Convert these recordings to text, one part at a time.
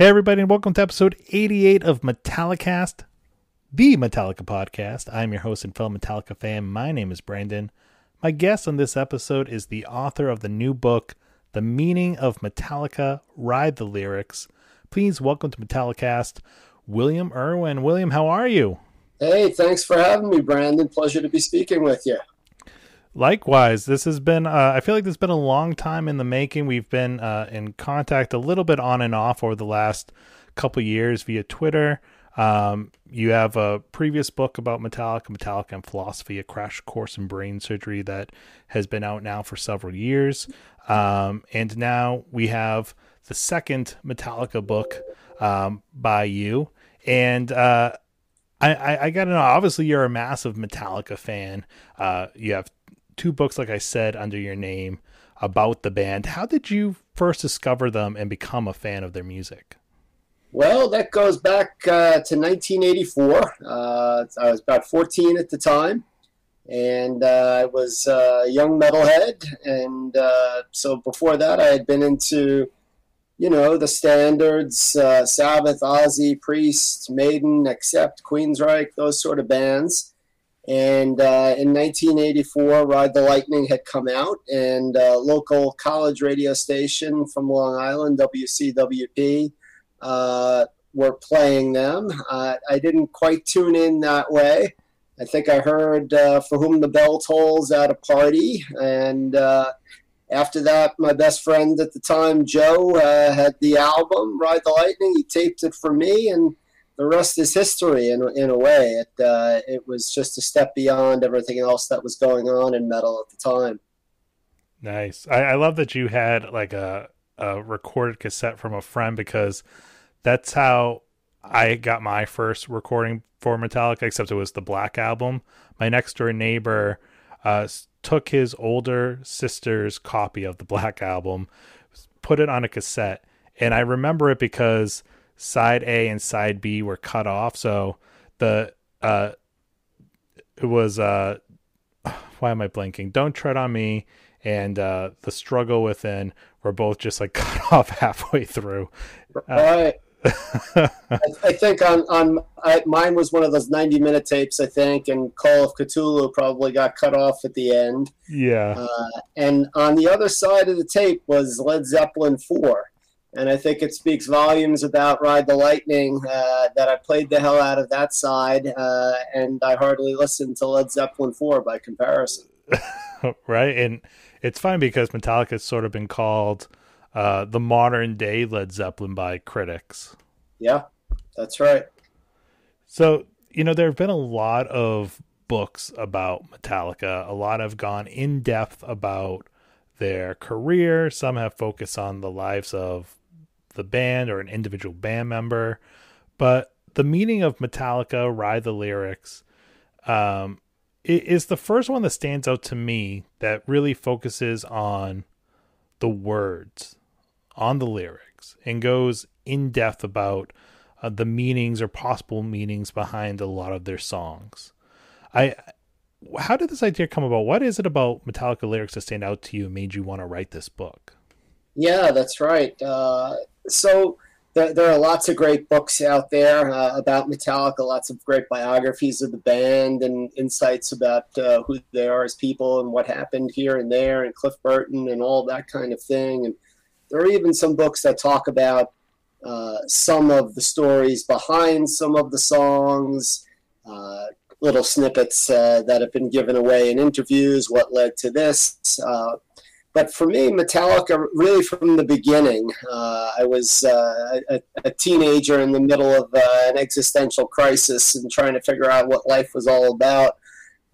Hey, everybody, and welcome to episode 88 of Metallicast, the Metallica podcast. I'm your host and fellow Metallica fan. My name is Brandon. My guest on this episode is the author of the new book, The Meaning of Metallica Ride the Lyrics. Please welcome to Metallicast, William Irwin. William, how are you? Hey, thanks for having me, Brandon. Pleasure to be speaking with you. Likewise, this has been, uh, I feel like this has been a long time in the making. We've been uh, in contact a little bit on and off over the last couple years via Twitter. Um, you have a previous book about Metallica, Metallica and Philosophy, a crash course in brain surgery that has been out now for several years. Um, and now we have the second Metallica book um, by you. And uh, I, I, I got to know, obviously, you're a massive Metallica fan. Uh, you have two books, like I said, under your name about the band. How did you first discover them and become a fan of their music? Well, that goes back uh, to 1984. Uh, I was about 14 at the time, and uh, I was a young metalhead. And uh, so before that, I had been into, you know, the standards uh, Sabbath, Ozzy, Priest, Maiden, Accept, Queensryche, those sort of bands. And uh, in 1984, Ride the Lightning had come out, and a local college radio station from Long Island, WCWP, uh, were playing them. Uh, I didn't quite tune in that way. I think I heard uh, For Whom the Bell Tolls at a party. And uh, after that, my best friend at the time, Joe, uh, had the album, Ride the Lightning. He taped it for me, and the rest is history in, in a way. It, uh, it was just a step beyond everything else that was going on in metal at the time. Nice. I, I love that you had like a, a recorded cassette from a friend because that's how I got my first recording for Metallica, except it was the Black Album. My next door neighbor uh, took his older sister's copy of the Black Album, put it on a cassette, and I remember it because side A and side B were cut off. So the uh, it was uh, why am I blinking? Don't tread on me and uh, the struggle within were both just like cut off halfway through. Right. I, I, think on on I, mine was one of those ninety minute tapes. I think, and Call of Cthulhu probably got cut off at the end. Yeah. Uh, and on the other side of the tape was Led Zeppelin four, and I think it speaks volumes about Ride the Lightning uh, that I played the hell out of that side, uh, and I hardly listened to Led Zeppelin 4 by comparison. right, and it's fine because Metallica has sort of been called uh, the modern day Led Zeppelin by critics. Yeah, that's right. So, you know, there have been a lot of books about Metallica. A lot have gone in depth about their career. Some have focused on the lives of the band or an individual band member. But the meaning of Metallica, Ride the Lyrics, um, is the first one that stands out to me that really focuses on the words, on the lyrics, and goes in depth about uh, the meanings or possible meanings behind a lot of their songs. I, how did this idea come about? What is it about Metallica lyrics that stand out to you and made you want to write this book? Yeah, that's right. Uh, so there, there, are lots of great books out there uh, about Metallica, lots of great biographies of the band and insights about uh, who they are as people and what happened here and there, and Cliff Burton and all that kind of thing. And there are even some books that talk about uh, some of the stories behind some of the songs, uh, little snippets uh, that have been given away in interviews, what led to this but for me, Metallica, really from the beginning, uh, I was uh, a, a, teenager in the middle of uh, an existential crisis and trying to figure out what life was all about.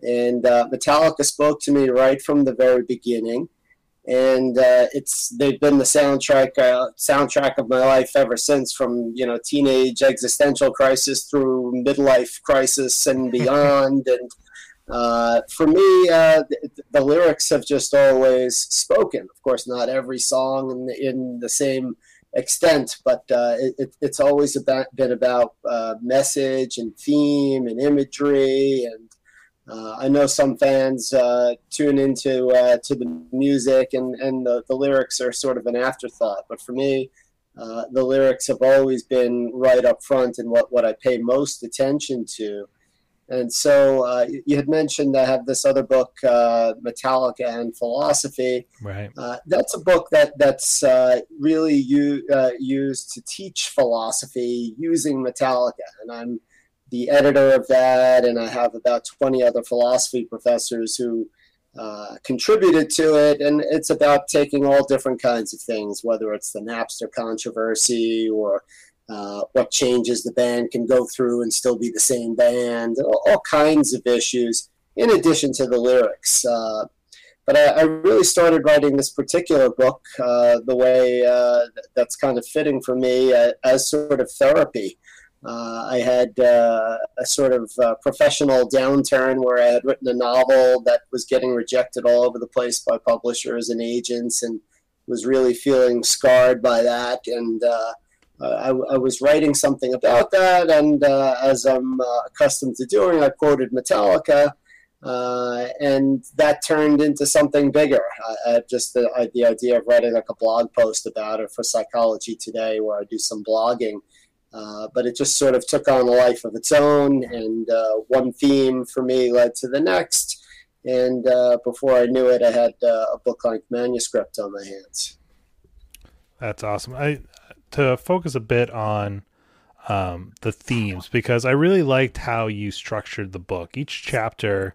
And uh, Metallica spoke to me right from the very beginning, and uh, it's they've been the soundtrack uh, soundtrack of my life ever since. From you know teenage existential crisis through midlife crisis and beyond, and uh, for me, uh, the, the, lyrics have just always spoken. Of course, not every song in the, in the same extent, but uh, it, it's always about, been about uh, message and theme and imagery. And uh, I know some fans uh, tune into to the music, and, and the, the lyrics are sort of an afterthought. But for me, the lyrics have always been right up front and what, what I pay most attention to. And so uh, you had mentioned I have this other book, uh, Metallica and Philosophy. Right. Uh, that's a book that that's uh, really u- uh, used to teach philosophy using Metallica, and I'm the editor of that, and I have about 20 other philosophy professors who uh, contributed to it. And it's about taking all different kinds of things, whether it's the Napster controversy or uh, what changes the band can go through and still be the same band, all, all kinds of issues, in addition to the lyrics. Uh, but I, I, really started writing this particular book uh, the way uh, that's kind of fitting for me uh, as sort of therapy. I had a sort of professional downturn where I had written a novel that was getting rejected all over the place by publishers and agents, and was really feeling scarred by that. And I, I, was writing something about that, and uh, as I'm uh, accustomed to doing, I quoted Metallica. and that turned into something bigger. Just the, the idea of writing like a blog post about it for Psychology Today, where I do some blogging, uh, but it just sort of took on a life of its own, and uh, one theme for me led to the next. And uh, before I knew it, I had uh, a book-length manuscript on my hands. That's awesome. I to focus a bit on um, the themes because I really liked how you structured the book. Each chapter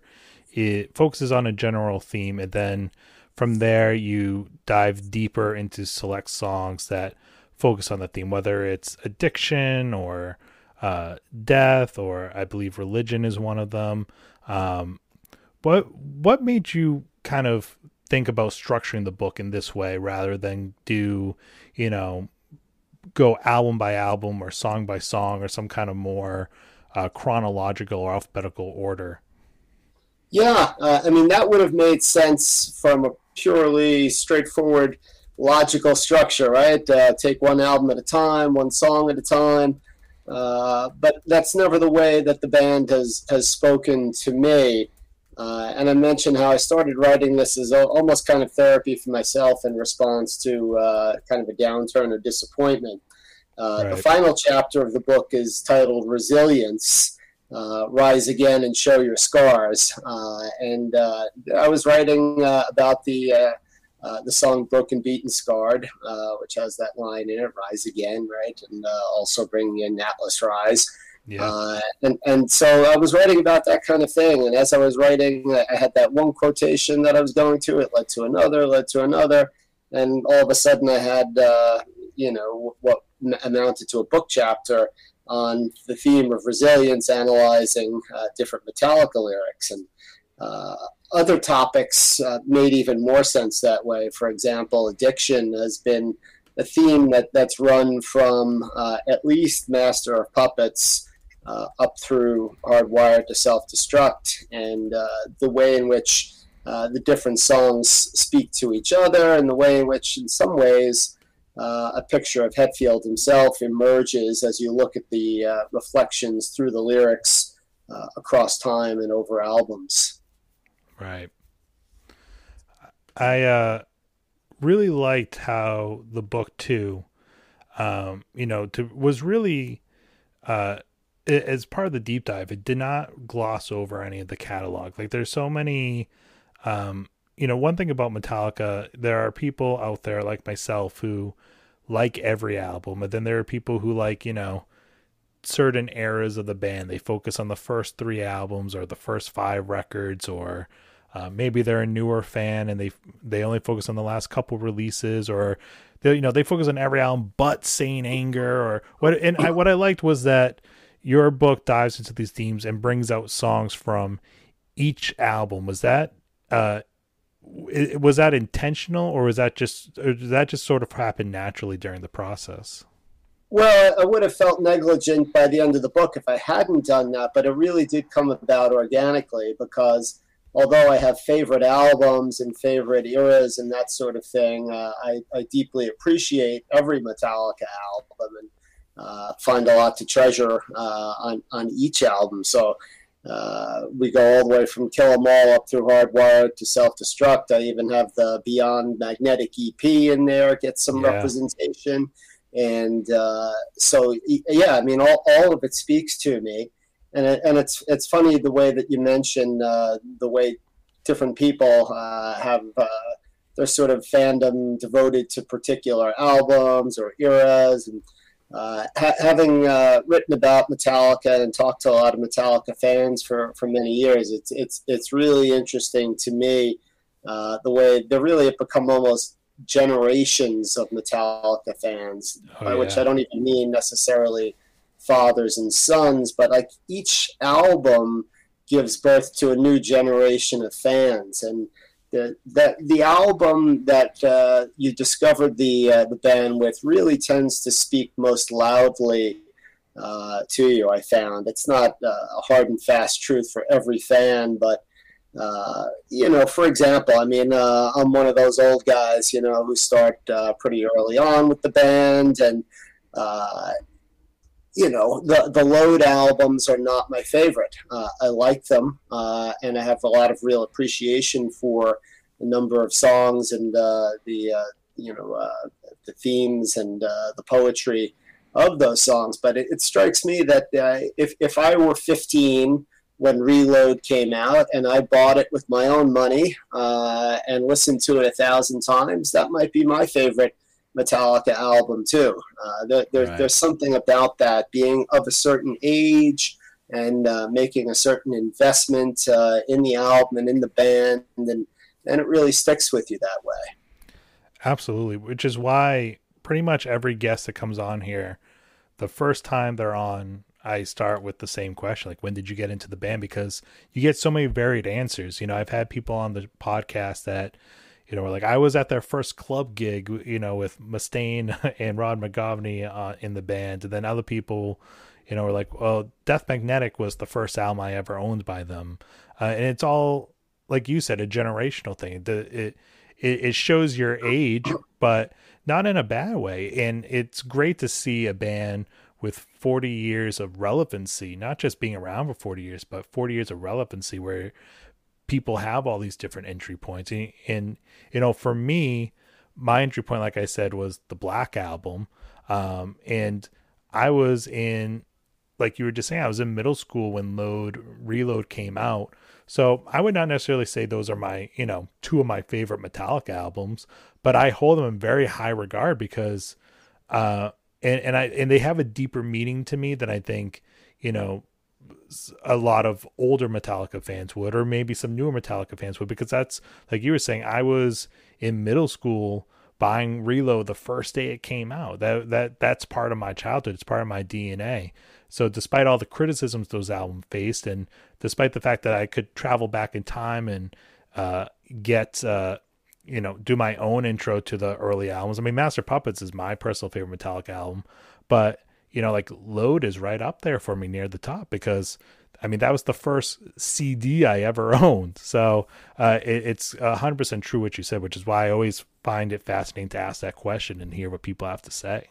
it focuses on a general theme, and then from there you dive deeper into select songs that focus on the theme, whether it's addiction or uh, death, or I believe religion is one of them. Um, what what made you kind of think about structuring the book in this way rather than do you know go album by album or song by song or some kind of more uh, chronological or alphabetical order? Yeah, uh, I mean that would have made sense from a purely straightforward logical structure, right? Uh, take one album at a time, one song at a time. Uh, but that's never the way that the band has has spoken to me. Uh, and I mentioned how I started writing this as almost kind of therapy for myself in response to uh, kind of a downturn or disappointment. Uh, right. The final chapter of the book is titled Resilience. Uh, rise again and show your scars. and I was writing about the uh, the song Broken, Beaten, Scarred, uh, which has that line in it, Rise Again, right? And uh, also bringing in Atlas Rise. Yeah. Uh, and, and so I was writing about that kind of thing. And as I was writing, I had that one quotation that I was going to, it led to another, led to another. And all of a sudden I had, uh, you know, what amounted to a book chapter on the theme of resilience, analyzing different Metallica lyrics. And other topics uh, made even more sense that way. For example, addiction has been a theme that, that's run from uh, at least Master of Puppets uh, up through Hardwired to Self Destruct, and uh, the way in which uh, the different songs speak to each other, and the way in which, in some ways, uh, a picture of Hetfield himself emerges as you look at the reflections through the lyrics across time and over albums. Right. I uh, really liked how the book too, um, you know, to was really uh, as part of the deep dive. It did not gloss over any of the catalog. Like there's so many. Um, you know, one thing about Metallica, there are people out there like myself who like every album, but then there are people who like you know certain eras of the band. They focus on the first three albums or the first five records or uh, maybe they're a newer fan and they they only focus on the last couple releases, or they you know they focus on every album but Saint Anger or what. And I, what I liked was that your book dives into these themes and brings out songs from each album. Was that uh, was that intentional, or was that just did that just sort of happen naturally during the process? Well, I would have felt negligent by the end of the book if I hadn't done that, but it really did come about organically because although I have favorite albums and favorite eras and that sort of thing, uh, I, I, deeply appreciate every Metallica album and uh, find a lot to treasure uh, on, on each album. So uh, we go all the way from Kill 'Em All up through Hardwired to Self Destruct. I even have the Beyond Magnetic EP in there, get some yeah. representation. and uh, so yeah, I mean, all, all of it speaks to me, and it, and it's it's funny the way that you mentioned uh, the way different people uh, have uh, their sort of fandom devoted to particular albums or eras, and ha- having uh, written about Metallica and talked to a lot of Metallica fans for, for many years, it's it's it's really interesting to me the way they really have become almost generations of Metallica fans, oh, by yeah. which I don't even mean necessarily fathers and sons, but like each album gives birth to a new generation of fans. And the that the album that uh, you discovered the uh, the band with really tends to speak most loudly uh, to you. I found it's not uh, a hard and fast truth for every fan, but uh, you know, for example, I mean, uh, I'm one of those old guys, you know, who start pretty early on with the band, and you know, the the Load albums are not my favorite. Uh, I like them, uh, and I have a lot of real appreciation for a number of songs and the you know the themes and the poetry of those songs. But it, it strikes me that if if I were 15 when Reload came out, and I bought it with my own money uh, and listened to it a thousand times. That might be my favorite Metallica album too. Uh, there, there, right. There's something about that being of a certain age and uh, making a certain investment uh, in the album and in the band, and and it really sticks with you that way. Absolutely, which is why pretty much every guest that comes on here, the first time they're on, I start with the same question like when did you get into the band because you get so many varied answers you know I've had people on the podcast that you know like I was at their first club gig you know with Mustaine and Ron McGovney uh, in the band. And then other people you know were like well Death Magnetic was the first album I ever owned by them. Uh, and it's all like you said a generational thing. The it it, it shows your age but not in a bad way. And it's great to see a band with 40 years of relevancy, not just being around for 40 years, but 40 years of relevancy where people have all these different entry points. And, and you know, for me, my entry point, like I said, was the Black Album. Um, and I was in, like you were just saying, I was in middle school when Load Reload came out. So I would not necessarily say those are my, you know, two of my favorite Metallica albums, but I hold them in very high regard because uh, and and I and they have a deeper meaning to me than I think you know a lot of older Metallica fans would, or maybe some newer Metallica fans would, because that's like you were saying. I was in middle school buying Reload the first day it came out. That that that's part of my childhood. It's part of my DNA. So despite all the criticisms those albums faced, and despite the fact that I could travel back in time and uh, get uh, you know, do my own intro to the early albums. I mean, Master Puppets is my personal favorite Metallica album, but you know, like Load is right up there for me near the top because I mean that was the first CD I ever owned. So uh, it, it's hundred percent true what you said, which is why I always find it fascinating to ask that question and hear what people have to say.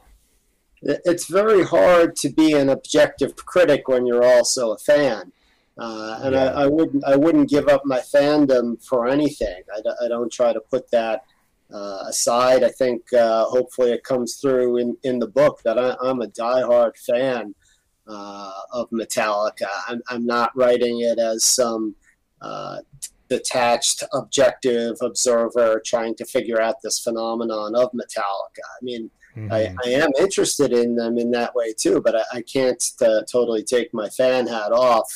It's very hard to be an objective critic when you're also a fan. Uh, and yeah. I, I, wouldn't I wouldn't give up my fandom for anything. I, I don't try to put that uh, aside. I think uh, hopefully it comes through in, in the book that I, am a diehard fan uh, of Metallica. I'm, I'm, not writing it as some uh, detached, objective observer trying to figure out this phenomenon of Metallica. I mean. Mm-hmm. I, I, am interested in them in that way too, but I, I can't uh, totally take my fan hat off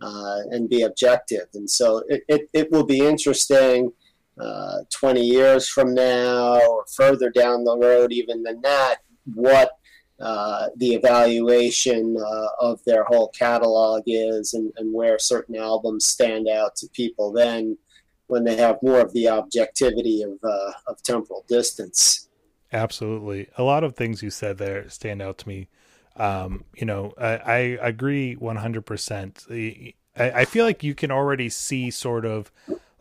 uh, and be objective. And so it, it, it will be interesting uh, 20 years from now or further down the road, even than that, what uh, the evaluation uh, of their whole catalog is and, and where certain albums stand out to people then when they have more of the objectivity of, uh, of temporal distance. Absolutely. A lot of things you said there stand out to me um, you know, I, I agree 100%. I, I feel like you can already see sort of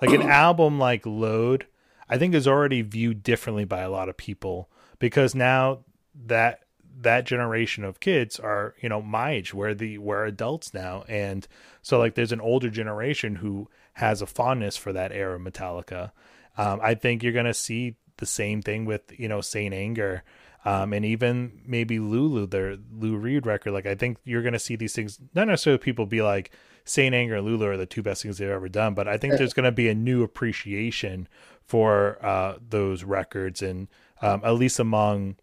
like an album like Load, I think is already viewed differently by a lot of people because now that that generation of kids are you know my age where the we're adults now and so like there's an older generation who has a fondness for that era of metallica um, i think you're going to see the same thing with you know Saint Anger. Um, and even maybe Lulu, their Lou Reed record. Like I think you're gonna see these things. Not necessarily people be like Saint Anger and Lulu are the two best things they've ever done, but I think there's gonna be a new appreciation for uh, those records, and um, at least among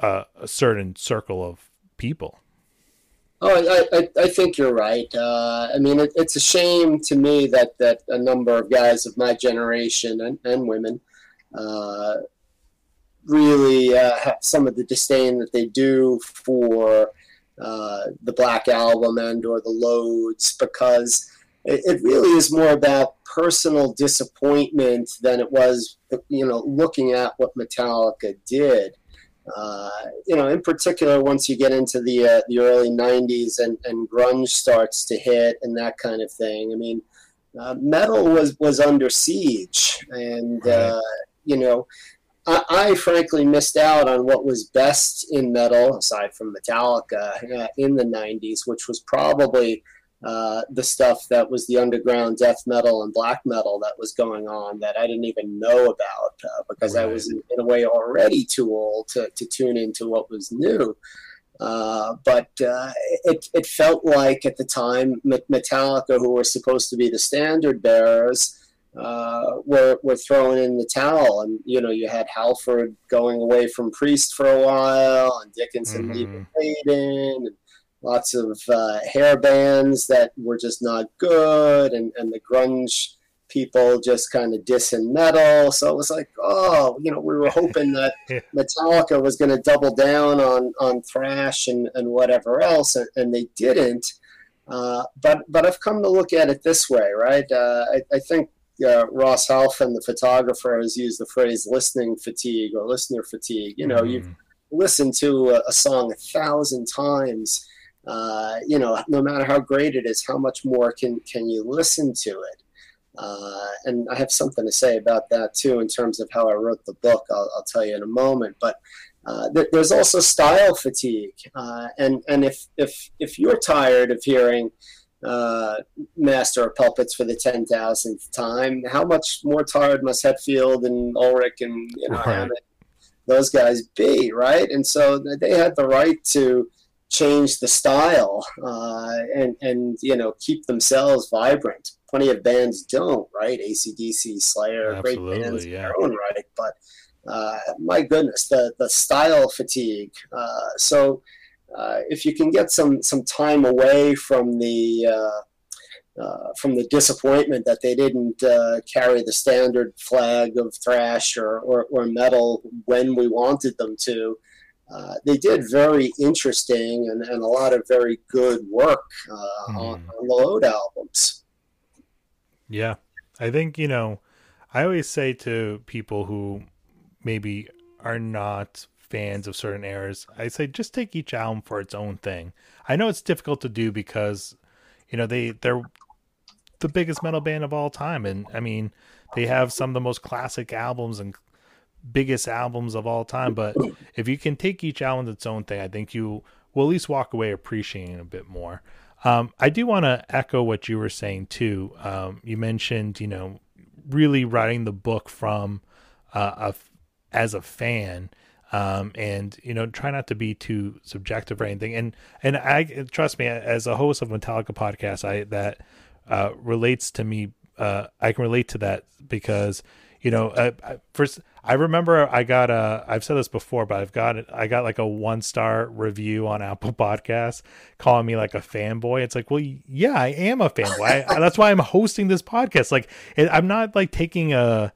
uh, a certain circle of people. Oh, I, I, I think you're right. Uh, I mean, it, it's a shame to me that, that a number of guys of my generation and, and women uh, really uh, have some of the disdain that they do for uh, the Black Album and or the Loads because it, it really is more about personal disappointment than it was, you know, looking at what Metallica did. Uh, you know, in particular, once you get into the uh, the early '90s and, and grunge starts to hit and that kind of thing. I mean, uh, metal was was under siege, and. Uh, you know, I, I, frankly missed out on what was best in metal, aside from Metallica, uh, in the '90s, which was probably uh, the stuff that was the underground death metal and black metal that was going on that I didn't even know about uh, because right. I was in, in, a way already too old to, to tune into what was new. Uh, but uh, it, it felt like at the time Metallica, who were supposed to be the standard bearers, uh, were were throwing in the towel, and you know you had Halford going away from Priest for a while, and Dickinson mm-hmm. leaving Maiden, and lots of uh, hair bands that were just not good, and, and the grunge people just kind of dissing metal. So it was like, oh, you know, we were hoping that Metallica was going to double down on on thrash and, and whatever else, and, and they didn't. Uh, but but I've come to look at it this way, right? Uh, I, I, think uh, Ross Halfin, the photographer, has used the phrase listening fatigue or listener fatigue. You know, mm. you've listened to a, a, song a thousand times uh, you know, no matter how great it is, how much more can can you listen to it? Uh, and I have something to say about that too, in terms of how I wrote the book. I'll, I'll tell you in a moment. But uh, th- there's also style fatigue, uh, and and if if if you're tired of hearing uh, Master of Puppets for the ten thousandth time, how much more tired must Hetfield and Ulrich and you know right. those guys be, right? And so they had the right to change the style uh, and and you know keep themselves vibrant. Plenty of bands don't, right? ACDC, Slayer, Absolutely, great bands yeah. in their own right, but uh, my goodness, the the style fatigue. Uh, so uh, if you can get some some time away from the uh, uh, from the disappointment that they didn't uh, carry the standard flag of thrash or, or, or, metal when we wanted them to, uh, they did very interesting and, and a lot of very good work uh, mm. on, on, the Load albums. Yeah. I think, you know, I always say to people who maybe are not fans of certain eras, I say just take each album for its own thing. I know it's difficult to do because, you know, they, they're the biggest metal band of all time. And I mean, they have some of the most classic albums and biggest albums of all time. But if you can take each album its own thing, I think you will at least walk away appreciating a bit more. Um, I do want to echo what you were saying too. Um, you mentioned, you know, really writing the book from uh, a, as a fan, um, and you know, try not to be too subjective or anything. And and I trust me, as a host of Metallica podcast, I that uh, relates to me. Uh, I can relate to that because you know, uh, first I remember I got a I've said this before, but I've got I got like a one star review on Apple Podcasts calling me like a fanboy. It's like, well, yeah, I am a fanboy. I, that's why I'm hosting this podcast. Like, I'm not like taking a.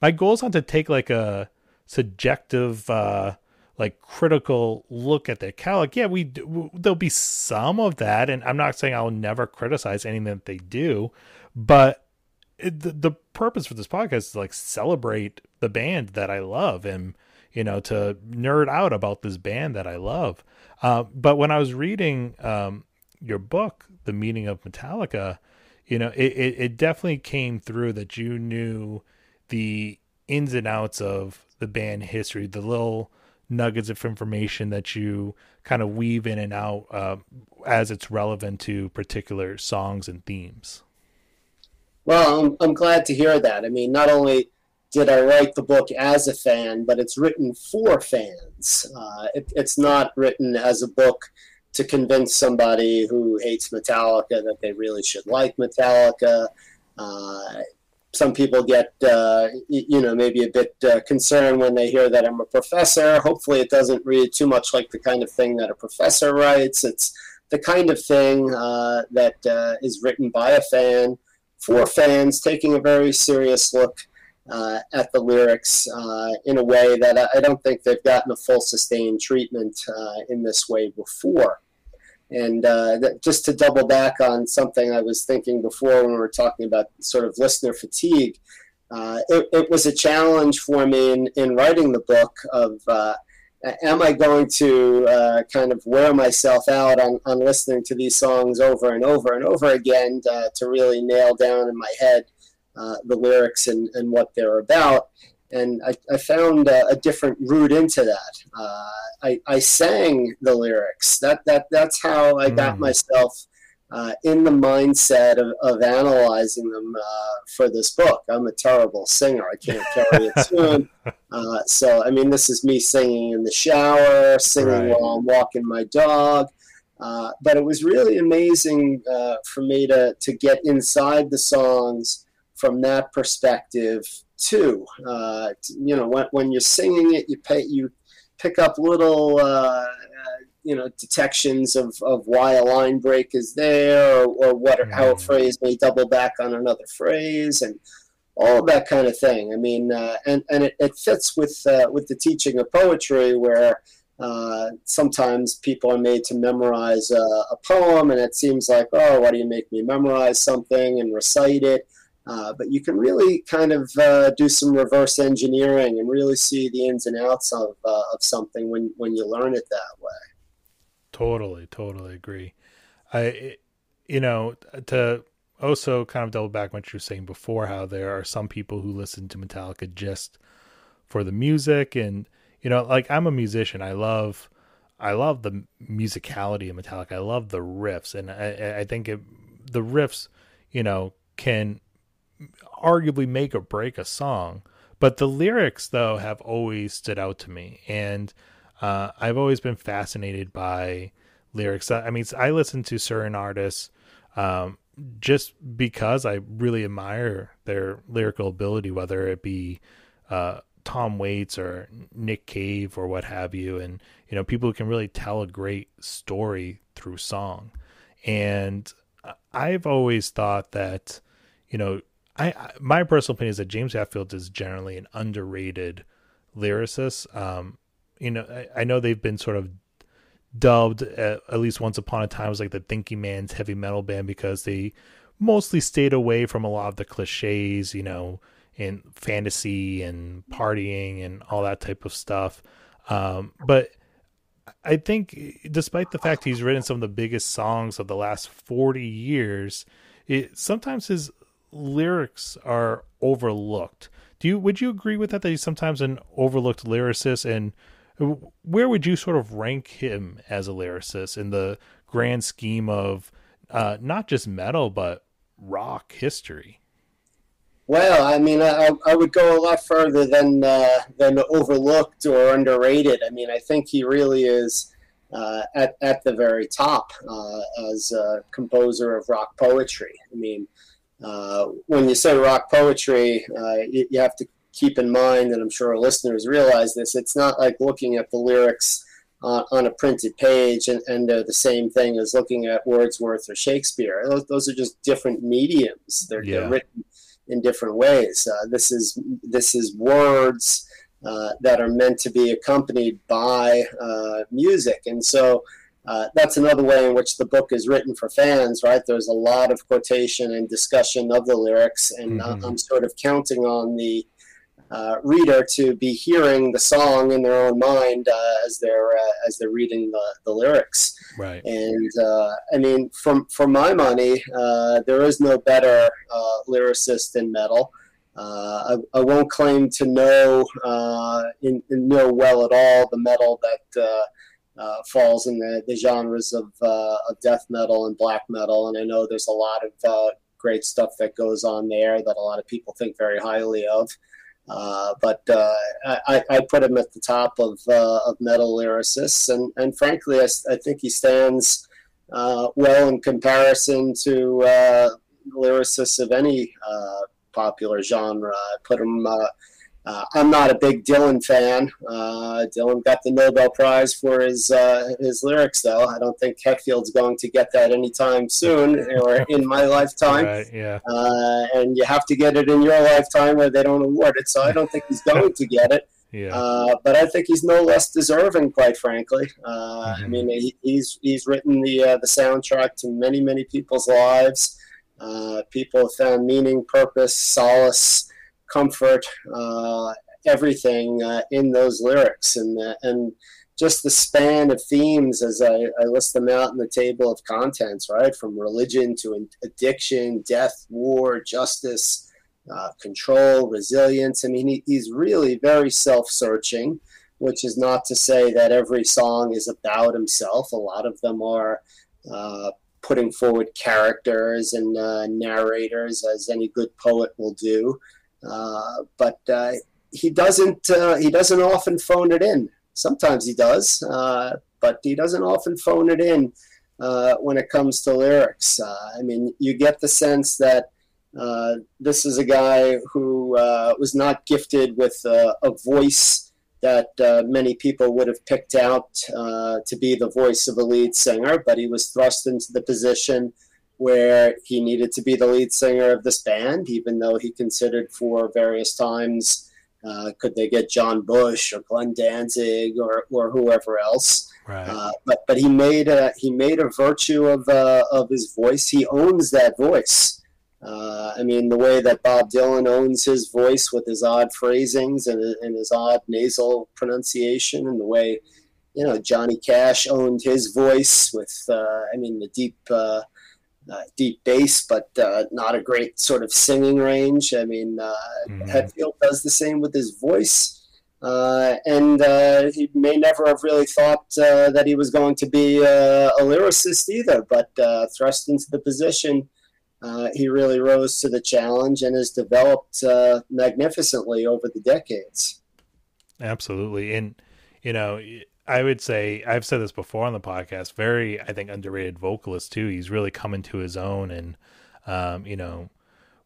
My goal is not to take like a subjective, uh like critical look at their cal. Like, yeah, we do, there'll be some of that, and I'm not saying I'll never criticize anything that they do, but it, the, the purpose for this podcast is like celebrate the band that I love and you know to nerd out about this band that I love. Uh, but when I was reading um, your book, The Meaning of Metallica, you know, it, it, it definitely came through that you knew the ins and outs of the band history, the little nuggets of information that you kind of weave in and out uh, as it's relevant to particular songs and themes. Well, I'm, I'm glad to hear that. I mean, not only did I write the book as a fan, but it's written for fans. Uh, it, it's not written as a book to convince somebody who hates Metallica that they really should like Metallica. Uh, some people get, uh, you know, maybe a bit uh, concerned when they hear that I'm a professor. Hopefully, it doesn't read too much like the kind of thing that a professor writes. It's the kind of thing uh, that uh, is written by a fan for fans, taking a very serious look uh, at the lyrics uh, in a way that I don't think they've gotten a full sustained treatment in this way before. And uh, just to double back on something I was thinking before when we were talking about sort of listener fatigue, uh, it, it, was a challenge for me in, in writing the book of uh, am I going to kind of wear myself out on, on listening to these songs over and over and over again to really nail down in my head uh, the lyrics and, and what they're about. And I, I found a, a, different route into that. Uh, I, I sang the lyrics. That, that, that's how I got mm. myself uh, in the mindset of, of analyzing them uh, for this book. I'm a terrible singer. I can't carry a tune. Uh, so, I mean, this is me singing in the shower, singing right. while I'm walking my dog. Uh, but it was really amazing uh, for me to, to get inside the songs from that perspective too. Uh, you know, when, when you're singing it, you pay, you pick up little uh, you know detections of, of why a line break is there or, or what mm. how a mm-hmm. phrase may double back on another phrase and all that kind of thing. I mean, uh, and and it, it fits with uh, with the teaching of poetry where. Uh, sometimes people are made to memorize a, a poem, and it seems like, oh, why do you make me memorize something and recite it? Uh, but you can really kind of uh, do some reverse engineering and really see the ins and outs of, uh, of something when, when you learn it that way. Totally, totally agree. I, you know, to also kind of double back what you were saying before, how there are some people who listen to Metallica just for the music, and you know, like I'm a musician, I love, I love the musicality of Metallica. I love the riffs, and I, I think it, the riffs, you know, can arguably make or break a song. But the lyrics, though, have always stood out to me, and uh, I've always been fascinated by lyrics. I mean, I listen to certain artists um, just because I really admire their lyrical ability, whether it be uh, Tom Waits or Nick Cave or what have you, and you know, people who can really tell a great story through song. And I've always thought that, you know, I, my personal opinion is that James Hetfield is generally an underrated lyricist. Um, you know, I, I, know they've been sort of dubbed at, at, least once upon a time as like the thinking man's heavy metal band because they mostly stayed away from a lot of the cliches, you know, in fantasy and partying and all that type of stuff. Um, but I think, despite the fact he's written some of the biggest songs of the last forty years, it sometimes his lyrics are overlooked. Do you would you agree with that that he's sometimes an overlooked lyricist and where would you sort of rank him as a lyricist in the grand scheme of uh, not just metal but rock history? Well, I mean, I, I would go a lot further than uh, than overlooked or underrated. I mean, I think he really is uh, at at the very top uh, as a composer of rock poetry. I mean, uh, when you say rock poetry, uh, you, you, have to keep in mind, and I'm sure our listeners realize this, it's not like looking at the lyrics uh, on a printed page and, and they're the same thing as looking at Wordsworth or Shakespeare. Those, those are just different mediums. They're, yeah. they're written in different ways. Uh, this is this is words uh, that are meant to be accompanied by uh, music, and so uh, that's another way in which the book is written for fans, right? There's a lot of quotation and discussion of the lyrics, and uh, mm-hmm. I'm sort of counting on the uh, reader to be hearing the song in their own mind uh, as they're uh, as they're reading the, the lyrics. Right. And uh, I mean, for for my money, there is no better lyricist in metal. I, I, won't claim to know in, in, know well at all the metal that uh, falls in the, the genres of, uh, of death metal and black metal. And I know there's a lot of uh, great stuff that goes on there that a lot of people think very highly of. Uh, but uh, I, I, put him at the top of, uh, of metal lyricists, and, and frankly, I, I think he stands uh, well in comparison to uh, lyricists of any popular genre. I put him uh, I'm not a big Dylan fan. Uh, Dylan got the Nobel Prize for his uh, his lyrics, though. I don't think Hetfield's going to get that anytime soon or in my lifetime. Right, yeah. Uh, and you have to get it in your lifetime, or they don't award it. So I don't think he's going to get it. Yeah. Uh, but I think he's no less deserving, quite frankly. Uh, mm-hmm. I mean, he, he's he's written the the soundtrack to many many people's lives. people have found meaning, purpose, solace comfort, uh, everything uh, in those lyrics, and uh, and just the span of themes as I, I, list them out in the table of contents, right? From religion to addiction, death, war, justice, uh, control, resilience. I mean, he, he's really very self searching, which is not to say that every song is about himself. A lot of them are. Uh, putting forward characters and uh, narrators as any good poet will do but uh, he doesn't uh, he doesn't often phone it in. Sometimes he does, but he doesn't often phone it in when it comes to lyrics. I mean, you get the sense that uh, this is a guy who uh, was not gifted with uh, a voice that many people would have picked out to be the voice of a lead singer, but he was thrust into the position where he needed to be the lead singer of this band, even though he considered for various times uh, could they get John Bush or Glenn Danzig or, or whoever else. Right. Uh, but but he made a he made a virtue of uh, of his voice. He owns that voice. Uh, I mean, the way that Bob Dylan owns his voice with his odd phrasings and, and his odd nasal pronunciation, and the way you know Johnny Cash owned his voice with uh, I mean the deep uh, deep bass, but uh, not a great sort of singing range. I mean, uh, mm-hmm. Hetfield does the same with his voice. Uh, and uh, he may never have really thought uh, that he was going to be a lyricist either, but thrust into the position, he really rose to the challenge and has developed magnificently over the decades. Absolutely. And, you know, I would say I've said this before on the podcast. Very, I think, underrated vocalist too. He's really coming to his own, and um, you know,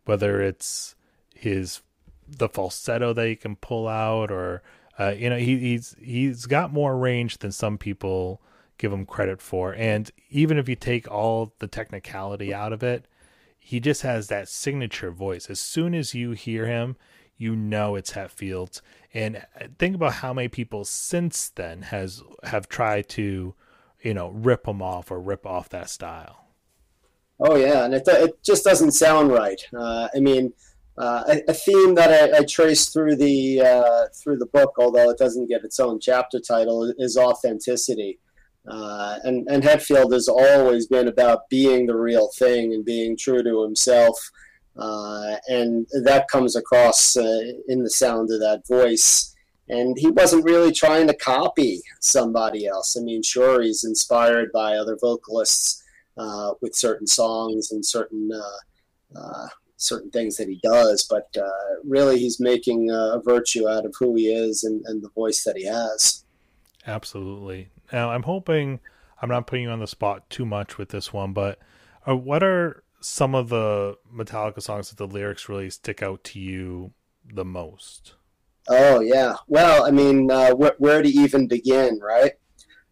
whether it's his the falsetto that he can pull out, or uh, you know, he, he's he's got more range than some people give him credit for. And even if you take all the technicality out of it, he just has that signature voice. As soon as you hear him, you know it's Hetfields. And think about how many people since then has have tried to, you know, rip them off or rip off that style. Oh yeah, and it it just doesn't sound right. Uh, I mean, uh, a, a, theme that I, I trace through the uh, through the book, although it doesn't get its own chapter title, is authenticity. Uh, and and Hetfield has always been about being the real thing and being true to himself. Uh, and that comes across uh, in the sound of that voice. And he wasn't really trying to copy somebody else. I mean, sure, he's inspired by other vocalists uh, with certain songs and certain uh, uh, certain things that he does, but uh, really, he's making a virtue out of who he is and, and the voice that he has. Absolutely. Now, I'm hoping I'm not putting you on the spot too much with this one, but what are some of the Metallica songs that the lyrics really stick out to you the most? Oh yeah. Well, I mean, uh, wh- where to even begin, right?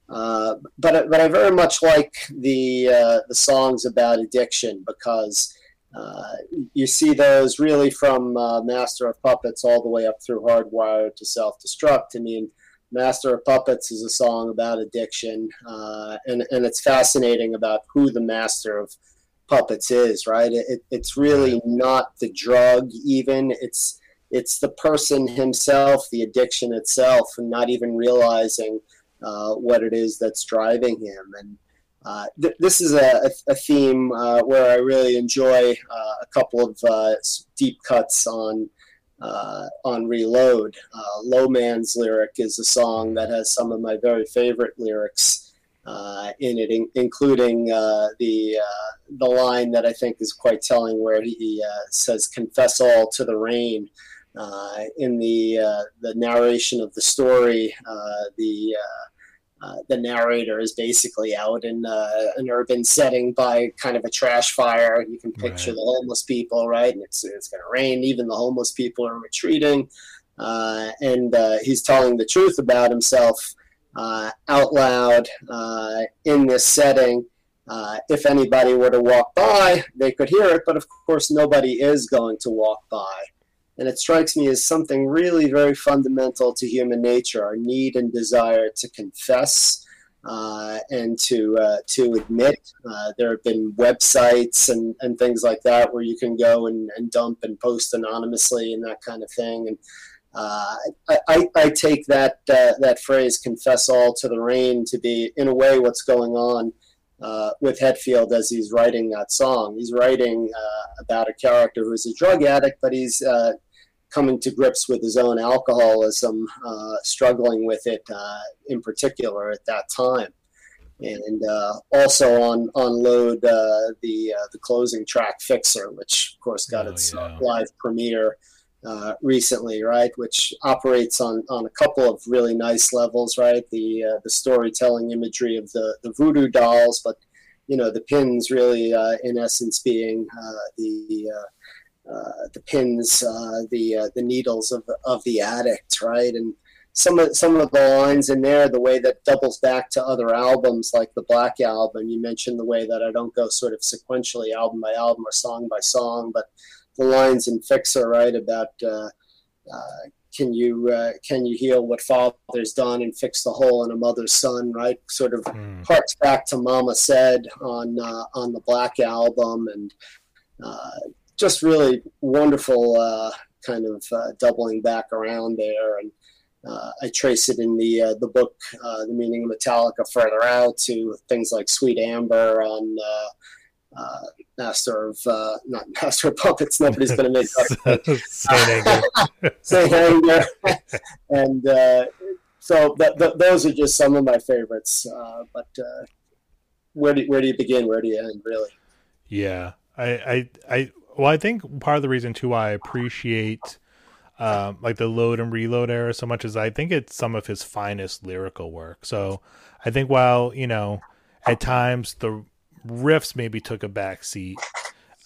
Uh, but but I very much like the uh, the songs about addiction because uh, you see those really from uh, Master of Puppets all the way up through Hardwired to Self Destruct. I mean, Master of Puppets is a song about addiction, uh, and and it's fascinating about who the master of puppets is, right? It, it's really not the drug, even it's it's the person himself, the addiction itself, and not even realizing uh, what it is that's driving him. And uh, th- this is a, a theme uh, where I really enjoy uh, a couple of uh, deep cuts on. Uh, on Reload, Low Man's lyric is a song that has some of my very favorite lyrics uh, in it, in, including uh, the uh, the line that I think is quite telling, where he uh, says, "Confess all to the rain." uh, in the uh, the narration of the story, uh, the uh, the narrator is basically out in an urban setting by kind of a trash fire. You can picture right. the homeless people, right? And it's it's going to rain. Even the homeless people are retreating, and he's telling the truth about himself out loud in this setting. Uh, if anybody were to walk by, they could hear it, but of course, nobody is going to walk by. And it strikes me as something really very fundamental to human nature our need and desire to confess. Uh, and to uh, to admit. Uh, there have been websites and, and things like that where you can go and, and dump and post anonymously and that kind of thing. And uh, I, I, I, take that uh, that phrase "confess all to the rain" to be, in a way, what's going on uh, with Hetfield as he's writing that song. He's writing about a character who's a drug addict, but he's coming to grips with his own alcoholism, uh, struggling with it uh, in particular at that time. And uh, also on on load uh, the uh, the closing track "Fixxxer," which of course got oh, its yeah. live premiere recently, right? Which operates on, on a couple of really nice levels, right? The the storytelling imagery of the the voodoo dolls, but you know the pins really in essence being the uh, the pins, uh, the uh, the needles of of the addict, right? And some of some of the lines in there, the way that doubles back to other albums like the Black Album. You mentioned the way that I don't go sort of sequentially, album by album or song by song, but the lines in Fixxxer, right, about uh, uh, can you uh, can you heal what father's done and fix the hole in a mother's son, right? Sort of mm. harks back to Mama Said on on the Black Album and just really wonderful uh, kind of uh, doubling back around there. And uh, I trace it in the uh, the book, uh, The Meaning of Metallica, further out to things like Sweet Amber on uh, Master of not Master of Puppets. Nobody's going to make that. Saint Anger. And so th- th- those are just some of my favorites. but where do where do you begin? Where do you end? Really? Yeah, I I I well, I think part of the reason too why I appreciate um, like the load and reload era so much is I think it's some of his finest lyrical work. So I think while you know at times the riffs maybe took a back seat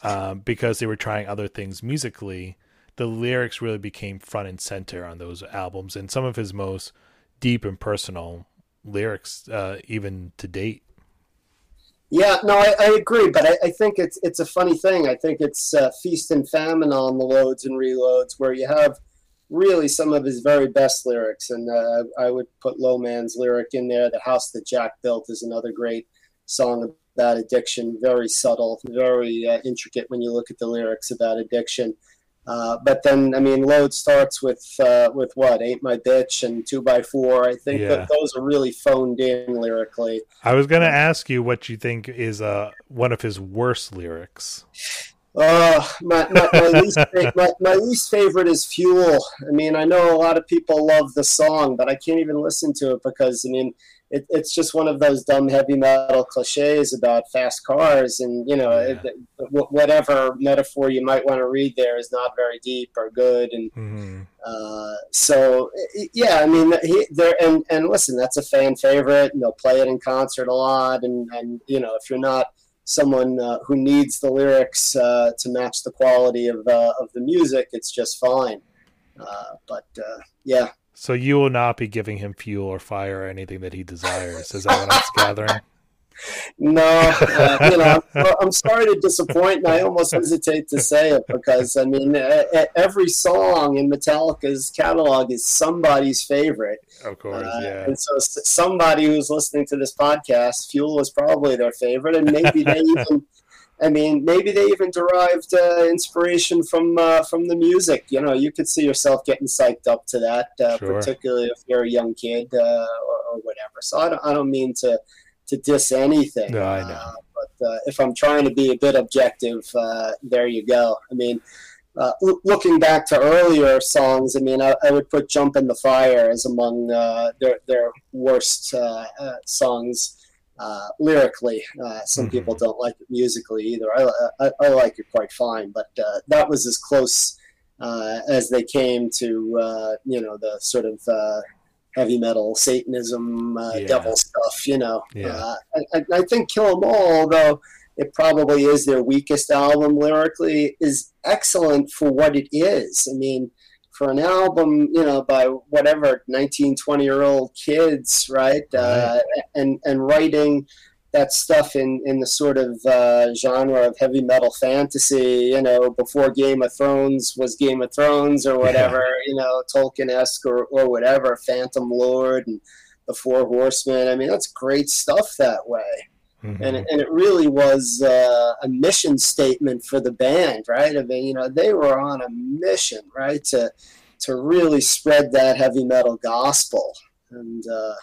um, because they were trying other things musically, the lyrics really became front and center on those albums and some of his most deep and personal lyrics uh, even to date. Yeah, no, I, I agree, but I, I, think it's it's a funny thing. I think it's uh, feast and famine on the loads and reloads, where you have really some of his very best lyrics, and uh, I would put Low Man's lyric in there. The house that Jack built is another great song about addiction. Very subtle, very uh, intricate when you look at the lyrics about addiction. Uh, but then, I mean, load starts with uh, with what ain't my bitch and two by four. I think yeah. that those are really phoned in lyrically. I was going to ask you what you think is uh, one of his worst lyrics. Uh, my, my, my, least, my, my, least favorite is Fuel. I mean, I know a lot of people love the song, but I can't even listen to it because, I mean, it, it's just one of those dumb heavy metal cliches about fast cars, and you know, yeah. it, whatever metaphor you might want to read there is not very deep or good, and mm-hmm. uh, so yeah, I mean, he, there and and listen, that's a fan favorite, and they'll play it in concert a lot, and and you know, if you're not someone uh, who needs the lyrics uh, to match the quality of uh, of the music, it's just fine. Uh, but uh, yeah, so you will not be giving him fuel or fire or anything that he desires. Is that what I'm gathering? No, uh, you know, I'm, I'm, sorry to disappoint, and I almost hesitate to say it because I mean, every song in Metallica's catalog is somebody's favorite. Of course, uh, yeah. And so, somebody who's listening to this podcast, Fuel is probably their favorite, and maybe they even I mean, maybe they even derived uh, inspiration from uh, from the music. You know, you could see yourself getting psyched up to that, uh, sure. particularly if you're a young kid uh, or, or, whatever. So I don't, I don't mean to to diss anything. No, I know. Uh, but uh, if I'm trying to be a bit objective, there you go. I mean. looking back to earlier songs, I mean, I, I, would put "Jump in the Fire" as among their their worst songs uh, lyrically. Uh, some mm-hmm. people don't like it musically either. I, I, I, like it quite fine, but uh, that was as close uh, as they came to uh, you know the sort of uh, heavy metal Satanism, uh, Yeah. devil stuff. You know, Yeah. uh, I, I- I think Kill 'Em All, though it probably is their weakest album lyrically, is excellent for what it is. I mean, for an album, you know, by whatever 19, 20 year old kids, right? Uh, and, and writing that stuff in, in the sort of uh, genre of heavy metal fantasy, you know, before Game of Thrones was Game of Thrones or whatever, you know, Tolkien esque or, or whatever, Phantom Lord and the Four Horsemen. I mean, that's great stuff that way Mhm. and it, and it really was uh, a mission statement for the band, right? I mean, you know, they were on a mission, right, to to really spread that heavy metal gospel. And uh,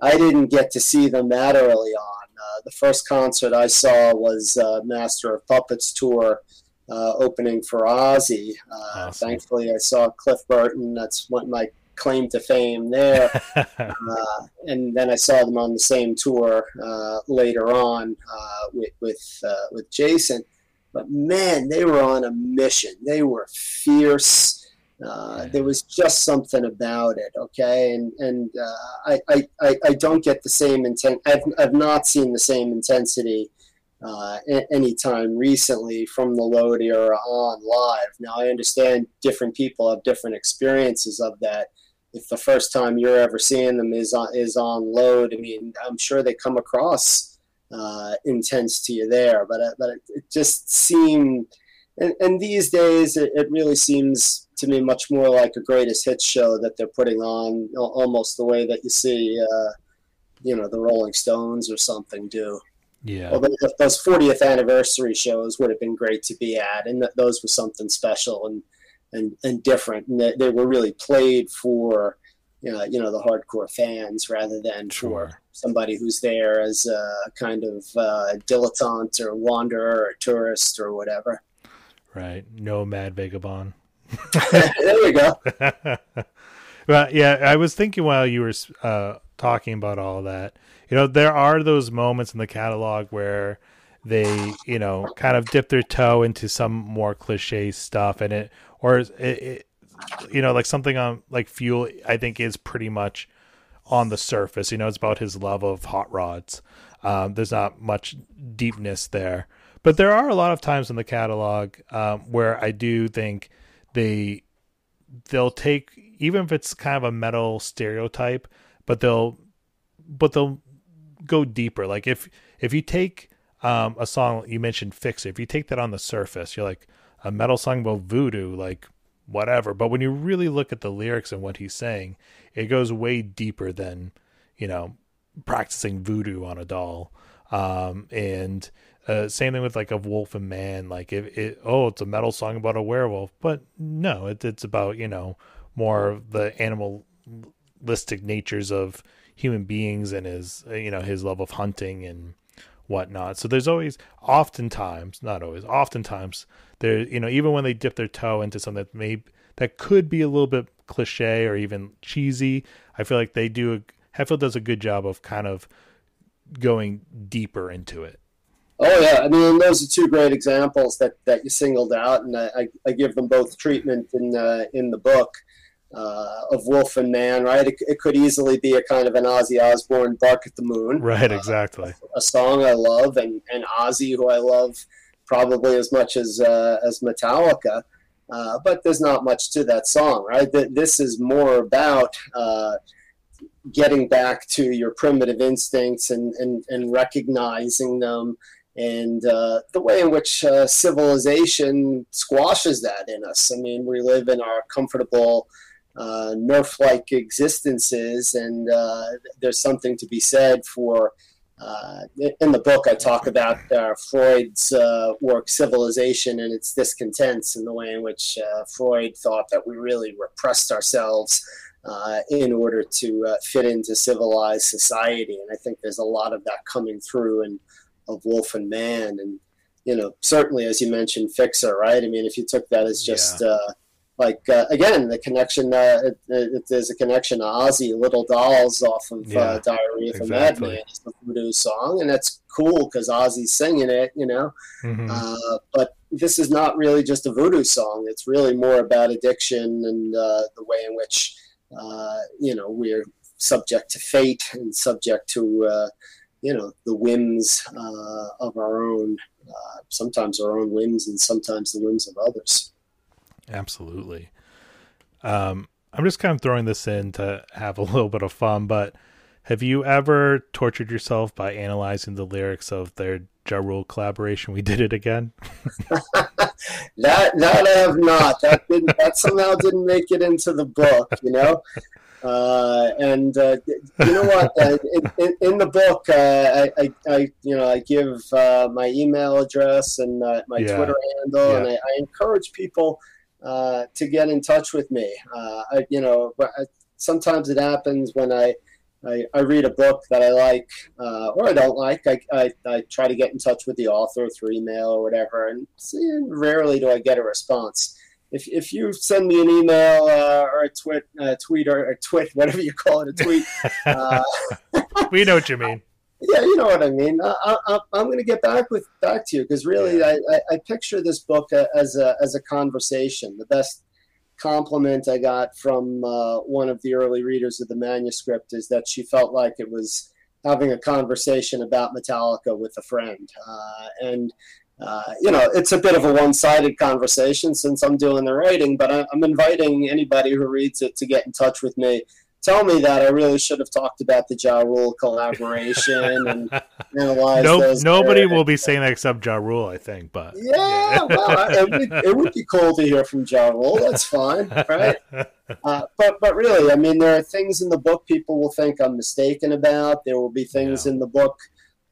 I didn't get to see them that early on. Uh, the first concert I saw was uh, Master of Puppets tour. Uh, opening for Ozzy. Uh, Awesome. Thankfully, I saw Cliff Burton. That's what my claim to fame there uh, and then I saw them on the same tour uh, later on uh, with with uh, with Jason. But man, they were on a mission. They were fierce. Uh, there was just something about it, okay, and and uh, I, I, I don't get the same intent. I've I've not seen the same intensity uh, a- anytime recently from the load era on live. Now I understand different people have different experiences of that if the first time you're ever seeing them is on is on load, I mean, I'm sure they come across uh, intense to you there, but uh, but it, it just seemed, and, and these days it, it really seems to me much more like a greatest hits show that they're putting on, almost the way that you see, uh, you know, the Rolling Stones or something do. yeah. Th- those 40th anniversary shows would have been great to be at, and those were something special and and, and different, and they, they were really played for uh, you know the hardcore fans rather than for somebody who's there as a kind of uh, dilettante or wanderer or tourist or whatever. Right. No mad vagabond. there you go. well, yeah, I was thinking while you were uh, talking about all that, you know, there are those moments in the catalog where they, you know, kind of dip their toe into some more cliche stuff, and it, or it, it you know, like something on like Fuel, I think is pretty much on the surface. You know, it's about his love of hot rods. Um, there's not much deepness there, but there are a lot of times in the catalog um, where I do think they they'll take even if it's kind of a metal stereotype, but they'll but they'll go deeper. Like if if you take um, a song you mentioned Fix It, if you take that on the surface, you're like a metal song about voodoo, like whatever. But when you really look at the lyrics and what he's saying, it goes way deeper than you know practicing voodoo on a doll. Um, and uh, same thing with like a wolf and man. Like if it, oh, it's a metal song about a werewolf, but no, it, it's about you know more of the animalistic natures of human beings and his you know his love of hunting and whatnot. So there's always, oftentimes, not always, oftentimes there, you know, even when they dip their toe into something that may that could be a little bit cliche or even cheesy, I feel like they do. A, Hetfield does a good job of kind of going deeper into it. Oh yeah, I mean those are two great examples that, that you singled out, and I, I, I give them both treatment in uh, in the book uh, of Wolf and Man. Right, it, it could easily be a kind of an Ozzy Osbourne "Bark at the Moon," Right, uh, exactly. a song I love, and, and Ozzy, who I love probably as much as uh, as Metallica. Uh, but there's not much to that song, right? Th- This is more about uh, getting back to your primitive instincts and, and, and recognizing them, and uh, the way in which uh, civilization squashes that in us. I mean, we live in our comfortable uh, nerf like existences, and uh, there's something to be said for. Uh, in the book, I talk about uh, Freud's uh, work, Civilization, and its discontents, and the way in which uh, Freud thought that we really repressed ourselves uh, in order to uh, fit into civilized society. And I think there's a lot of that coming through in of Wolf and Man, and you know, certainly as you mentioned, Fixxxer, right? I mean, if you took that as just uh, like uh, again the connection uh, it, it, there's a connection to Ozzy Little Dolls off of yeah, uh, Diary of exactly. a Madman is the voodoo song and that's cool because Ozzy's singing it you know mm-hmm. uh, but this is not really just a voodoo song it's really more about addiction and uh, the way in which uh, you know we're subject to fate and subject to uh, you know the whims of our own sometimes our own whims and sometimes the whims of others Absolutely. Um, I'm just kind of throwing this in to have a little bit of fun, but have you ever tortured yourself by analyzing the lyrics of their Ja Rule collaboration? We did it again. that that I have not. That didn't. That somehow didn't make it into the book. You know. Uh, and uh, you know what? Uh, in, in, the book, uh, I, I, I, you know, I give uh, my email address and uh, my yeah. Twitter handle, yeah. and I, I encourage people uh, to get in touch with me. Uh, I, you know, sometimes it happens when I, I, I read a book that I like uh, or I don't like. I, I, I, try to get in touch with the author through email or whatever, and see, rarely do I get a response. If, if you send me an email uh, or a tweet, tweet or a twit, whatever you call it, a tweet, uh, we know what you mean yeah, you know what I mean. I, am going to get back with back to you because really, yeah. I, I, I, picture this book as a as a conversation. The best compliment I got from uh, one of the early readers of the manuscript is that she felt like it was having a conversation about Metallica with a friend, uh, and. Uh, you know, it's a bit of a one-sided conversation since I'm doing the writing, but I'm inviting anybody who reads it to get in touch with me tell me that I really should have talked about the Ja Rule collaboration and analyzed nope, those. Nobody will be saying that except Ja Rule, I think. But yeah, yeah. well, it would, it would, be cool to hear from Ja Rule. That's fine, right? Uh, but but really, I mean, there are things in the book people will think I'm mistaken about. There will be things yeah. in the book.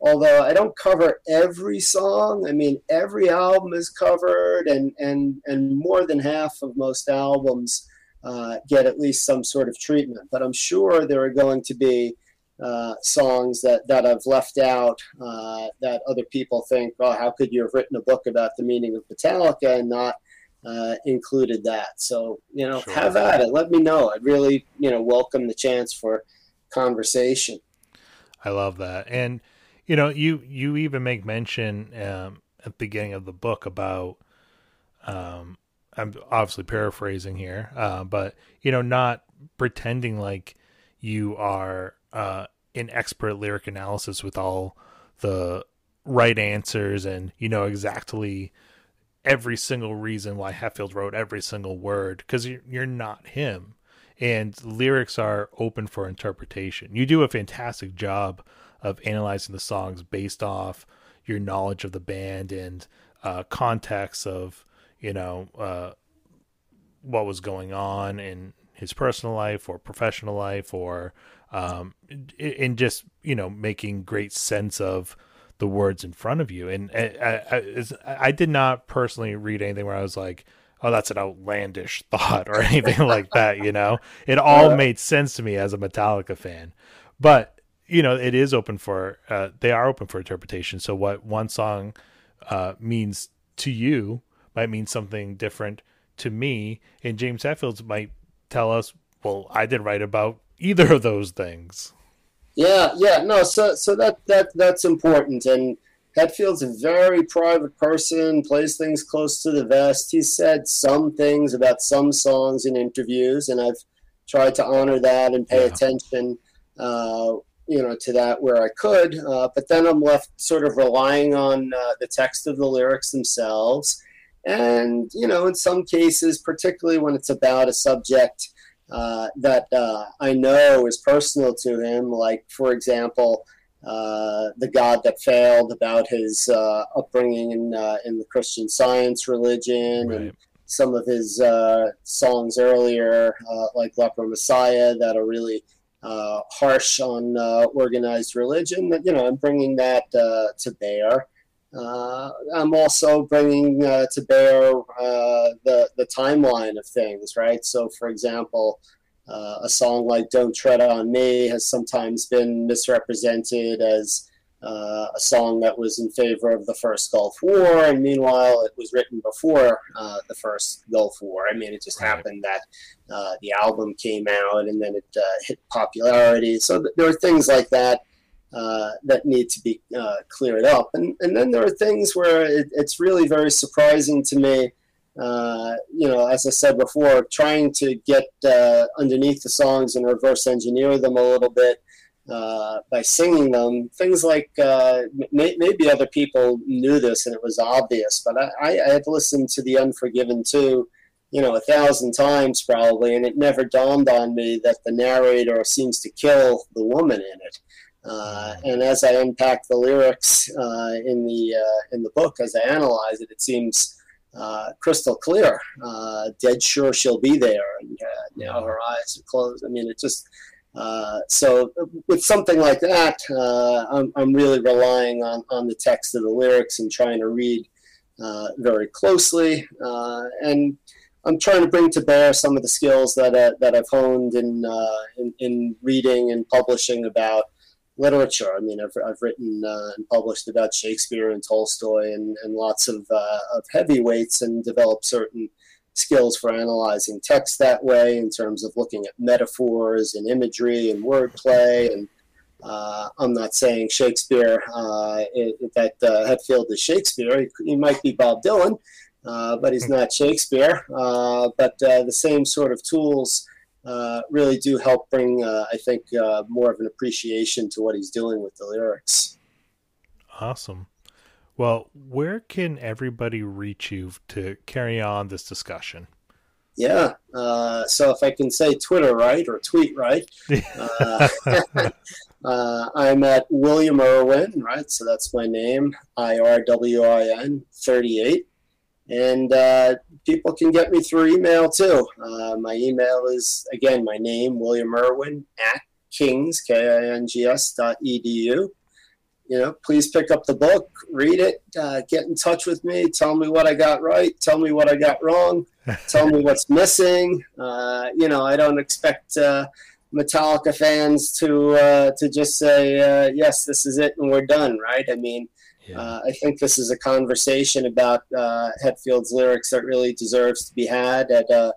Although I don't cover every song, I mean every album is covered, and and and more than half of most albums uh, get at least some sort of treatment. But I'm sure there are going to be uh, songs that, that I've left out uh, that other people think, oh, how could you have written a book about the meaning of Metallica and not uh, included that? So, you know, sure. have at it. Let me know. I'd really, you know, welcome the chance for conversation. I love that. And, you know, you, you even make mention um, at the beginning of the book about um, I'm obviously paraphrasing here, uh, but you know, not pretending like you are uh, an expert lyric analysis with all the right answers and you know exactly every single reason why Hetfield wrote every single word because you're, you're not him. And lyrics are open for interpretation. You do a fantastic job of analyzing the songs based off your knowledge of the band and uh, context of you know, uh, what was going on in his personal life or professional life or um, in just, you know, making great sense of the words in front of you. And I, I, I did not personally read anything where I was like, oh, that's an outlandish thought or anything like that, you know? It all made sense to me as a Metallica fan. But, you know, it is open for, uh, they are open for interpretation. So what one song uh, means to you might mean something different to me, and James Hetfields might tell us, well, I didn't write about either of those things. Yeah, yeah, no, so so that that that's important, and Hetfield's a very private person, plays things close to the vest. He said some things about some songs in interviews, and I've tried to honor that and pay yeah. attention, uh, you know, to that where I could. Uh, but then I'm left sort of relying on uh, the text of the lyrics themselves and, you know, in some cases, particularly when it's about a subject uh, that uh, I know is personal to him, like, for example, uh, The God That Failed, about his uh, upbringing in, uh, in the Christian science religion, right. and some of his uh, songs earlier, like Leper Messiah, that are really. harsh on organized religion, you know, I'm bringing that to bear. Uh, I'm also bringing uh, to bear uh, the the timeline of things, right? So, for example, uh, a song like "Don't Tread on Me" has sometimes been misrepresented as uh, a song that was in favor of the first Gulf War, and meanwhile it was written before uh, the first Gulf War. I mean, it just right. happened that uh, the album came out and then it uh, hit popularity. So th- there are things like that uh, that need to be uh, cleared up, and and then there are things where it, it's really very surprising to me. you know, as I said before, trying to get underneath the songs and reverse engineer them a little bit uh, by singing them. Things like uh, may, maybe other people knew this and it was obvious, but I, I had listened to The Unforgiven II, you know, a thousand times probably, and it never dawned on me that the narrator seems to kill the woman in it. Uh, and as I unpack the lyrics uh, in the uh, in the book, as I analyze it, it seems uh, crystal clear. dead sure she'll be there, and now her eyes are closed. I mean, it just uh, so with something like that, uh, I'm, I'm really relying on, on the text of the lyrics and trying to read uh, very closely. Uh, and I'm trying to bring to bear some of the skills that, uh, that I've honed in, in, in, reading and publishing about literature. I mean, I've, I've written and published about Shakespeare and Tolstoy and, and lots of, of heavyweights and developed certain skills for analyzing text that way in terms of looking at metaphors and imagery and wordplay. And uh, I'm not saying Shakespeare, uh, it, that uh, Hetfield is Shakespeare. He, he, might be Bob Dylan, uh, but he's not Shakespeare. Uh, but uh, the same sort of tools really do help bring, uh, I think, uh, more of an appreciation to what he's doing with the lyrics. Awesome. Well, where can everybody reach you to carry on this discussion? Yeah. Uh, so if I can say Twitter right or tweet right, uh, uh, I'm at William Irwin, right? So that's my name, I R W I N 38. And uh, people can get me through email too. Uh, my email is, again, my name, William Irwin, at kings, K I N G S dot edu you know, please pick up the book, read it, uh, get in touch with me, tell me what I got right, tell me what I got wrong, tell me what's missing. Uh, you know, I don't expect uh, Metallica fans to uh, to just say uh, yes, this is it and we're done, right? I mean. Yeah. Uh, I think this is a conversation about Hetfield's lyrics that really deserves to be had at a,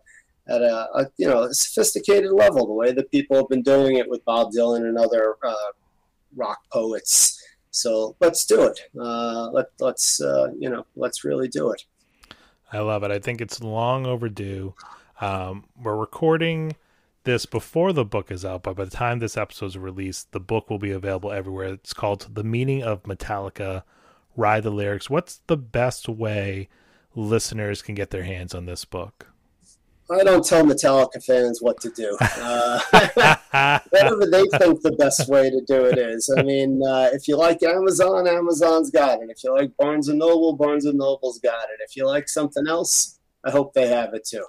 at a, a, you know a sophisticated level, the way that people have been doing it with Bob Dylan and other rock poets. So let's do it. Uh, let let's uh, you know let's really do it. I love it. I think it's long overdue. Um, we're recording this before the book is out, but by the time this episode is released, the book will be available everywhere. It's called "The Meaning of Metallica." Ride the lyrics. What's the best way listeners can get their hands on this book? I don't tell Metallica fans what to do. Uh, whatever they think the best way to do it is. I mean, uh, if you like Amazon, Amazon's got it. If you like Barnes and Noble, Barnes and Noble's got it. If you like something else, I hope they have it too.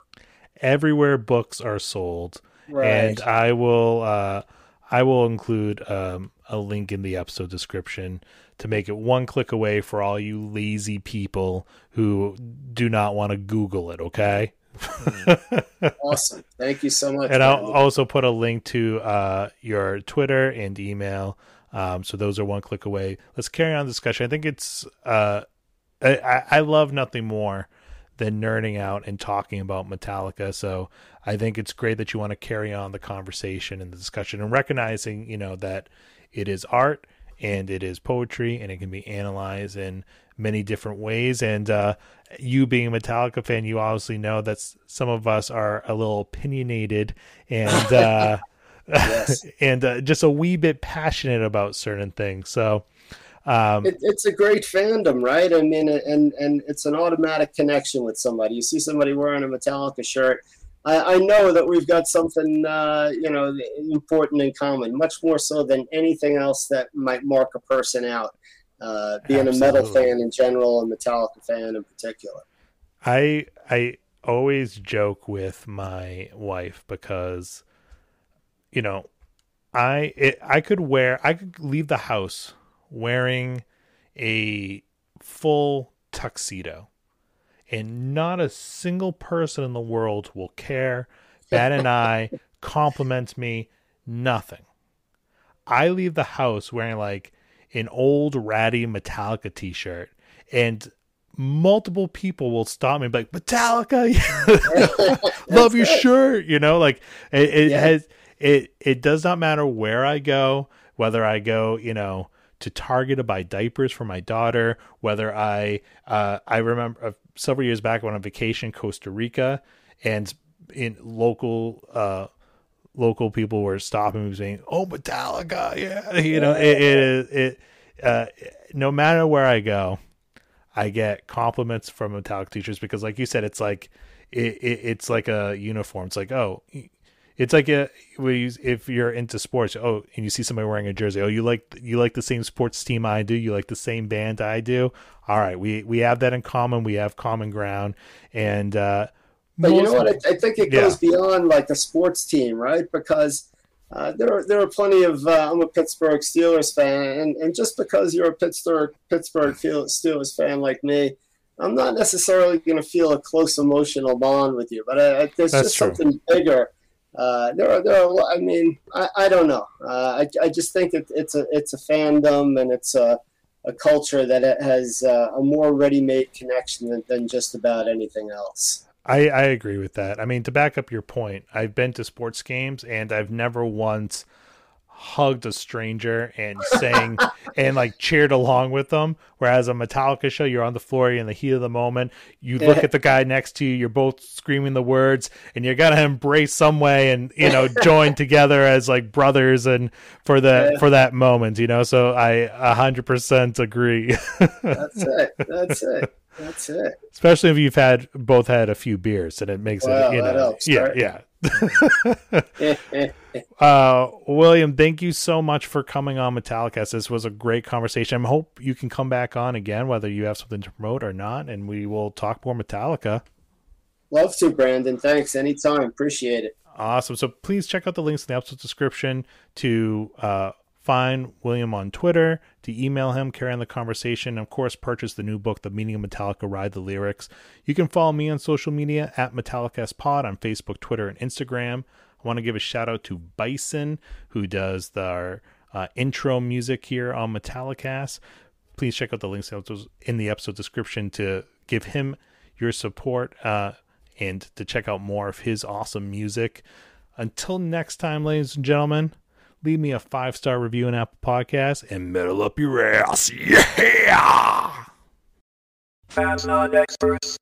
Everywhere books are sold, right. and I will. Uh, I will include um, a link in the episode description to make it one click away for all you lazy people who do not want to Google it. Okay. awesome. Thank you so much. And I'll also put a link to uh, your Twitter and email. Um, so those are one click away. Let's carry on the discussion. I think it's, uh, I, I love nothing more than nerding out and talking about Metallica. So I think it's great that you want to carry on the conversation and the discussion and recognizing, you know, that it is art and it is poetry and it can be analyzed in many different ways. And uh, you being a Metallica fan, you obviously know that some of us are a little opinionated and uh, and uh, just a wee bit passionate about certain things. So. Um, it, it's a great fandom, right? I mean, and and it's an automatic connection with somebody. You see somebody wearing a Metallica shirt, I, I know that we've got something, uh, you know, important in common, much more so than anything else that might mark a person out uh, being Absolutely. a metal fan in general and Metallica fan in particular. I I always joke with my wife because you know I it, I could wear I could leave the house wearing a full tuxedo and not a single person in the world will care bat an eye compliment me nothing I leave the house wearing like an old ratty Metallica T-shirt, and multiple people will stop me and be like Metallica, love your shirt. You know, like it, it yeah. has it. It does not matter where I go, whether I go, you know, to Target to buy diapers for my daughter, whether I uh, I remember uh, several years back when on vacation Costa Rica and in local uh local people were stopping me saying, "Oh, Metallica, yeah," you know, it it, it uh, no matter where I go, I get compliments from Metallica teachers because, like you said, it's like it, it it's like a uniform. It's like oh, it's like a if you're into sports, oh, and you see somebody wearing a jersey, oh, you like you like the same sports team I do, you like the same band I do. All right, we we have that in common. We have common ground, and uh, but you know what? I, I think it goes yeah. beyond like a sports team, right? Because uh, there are there are plenty of uh, I'm a Pittsburgh Steelers fan, and, and just because you're a Pittsburgh Pittsburgh Steelers fan like me, I'm not necessarily going to feel a close emotional bond with you. But I, I, there's That's just true. something bigger. Uh, there are there are. I mean, I, I don't know. Uh, I I just think it, it's a it's a fandom and it's a a culture that has uh, a more ready-made connection than, than just about anything else. I, I agree with that. I mean, to back up your point, I've been to sports games and I've never once hugged a stranger and sang and like cheered along with them. Whereas a Metallica show, you're on the floor, you're in the heat of the moment. You look at the guy next to you, you're both screaming the words, and you're gonna embrace some way and you know join together as like brothers and for the yeah. for that moment, you know. So I a hundred percent agree. That's it. That's it. That's it. Especially if you've had both had a few beers, and it makes it you know yeah yeah. uh, William, thank you so much for coming on Metallicast. This was a great conversation. I hope you can come back on again, whether you have something to promote or not, and we will talk more Metallica. Love to, Brandon. Thanks. Anytime. Appreciate it. Awesome. So please check out the links in the episode description to uh, find William on Twitter, to email him, carry on the conversation, and of course, purchase the new book, The Meaning of Metallica Ride the Lyrics. You can follow me on social media at Pod on Facebook, Twitter, and Instagram. I want to give a shout out to Bison, who does the uh, intro music here on Metallicast. Please check out the links in the episode description to give him your support uh, and to check out more of his awesome music. Until next time, ladies and gentlemen, leave me a five star review on Apple Podcasts, and metal up your ass. Yeah! Fans not experts.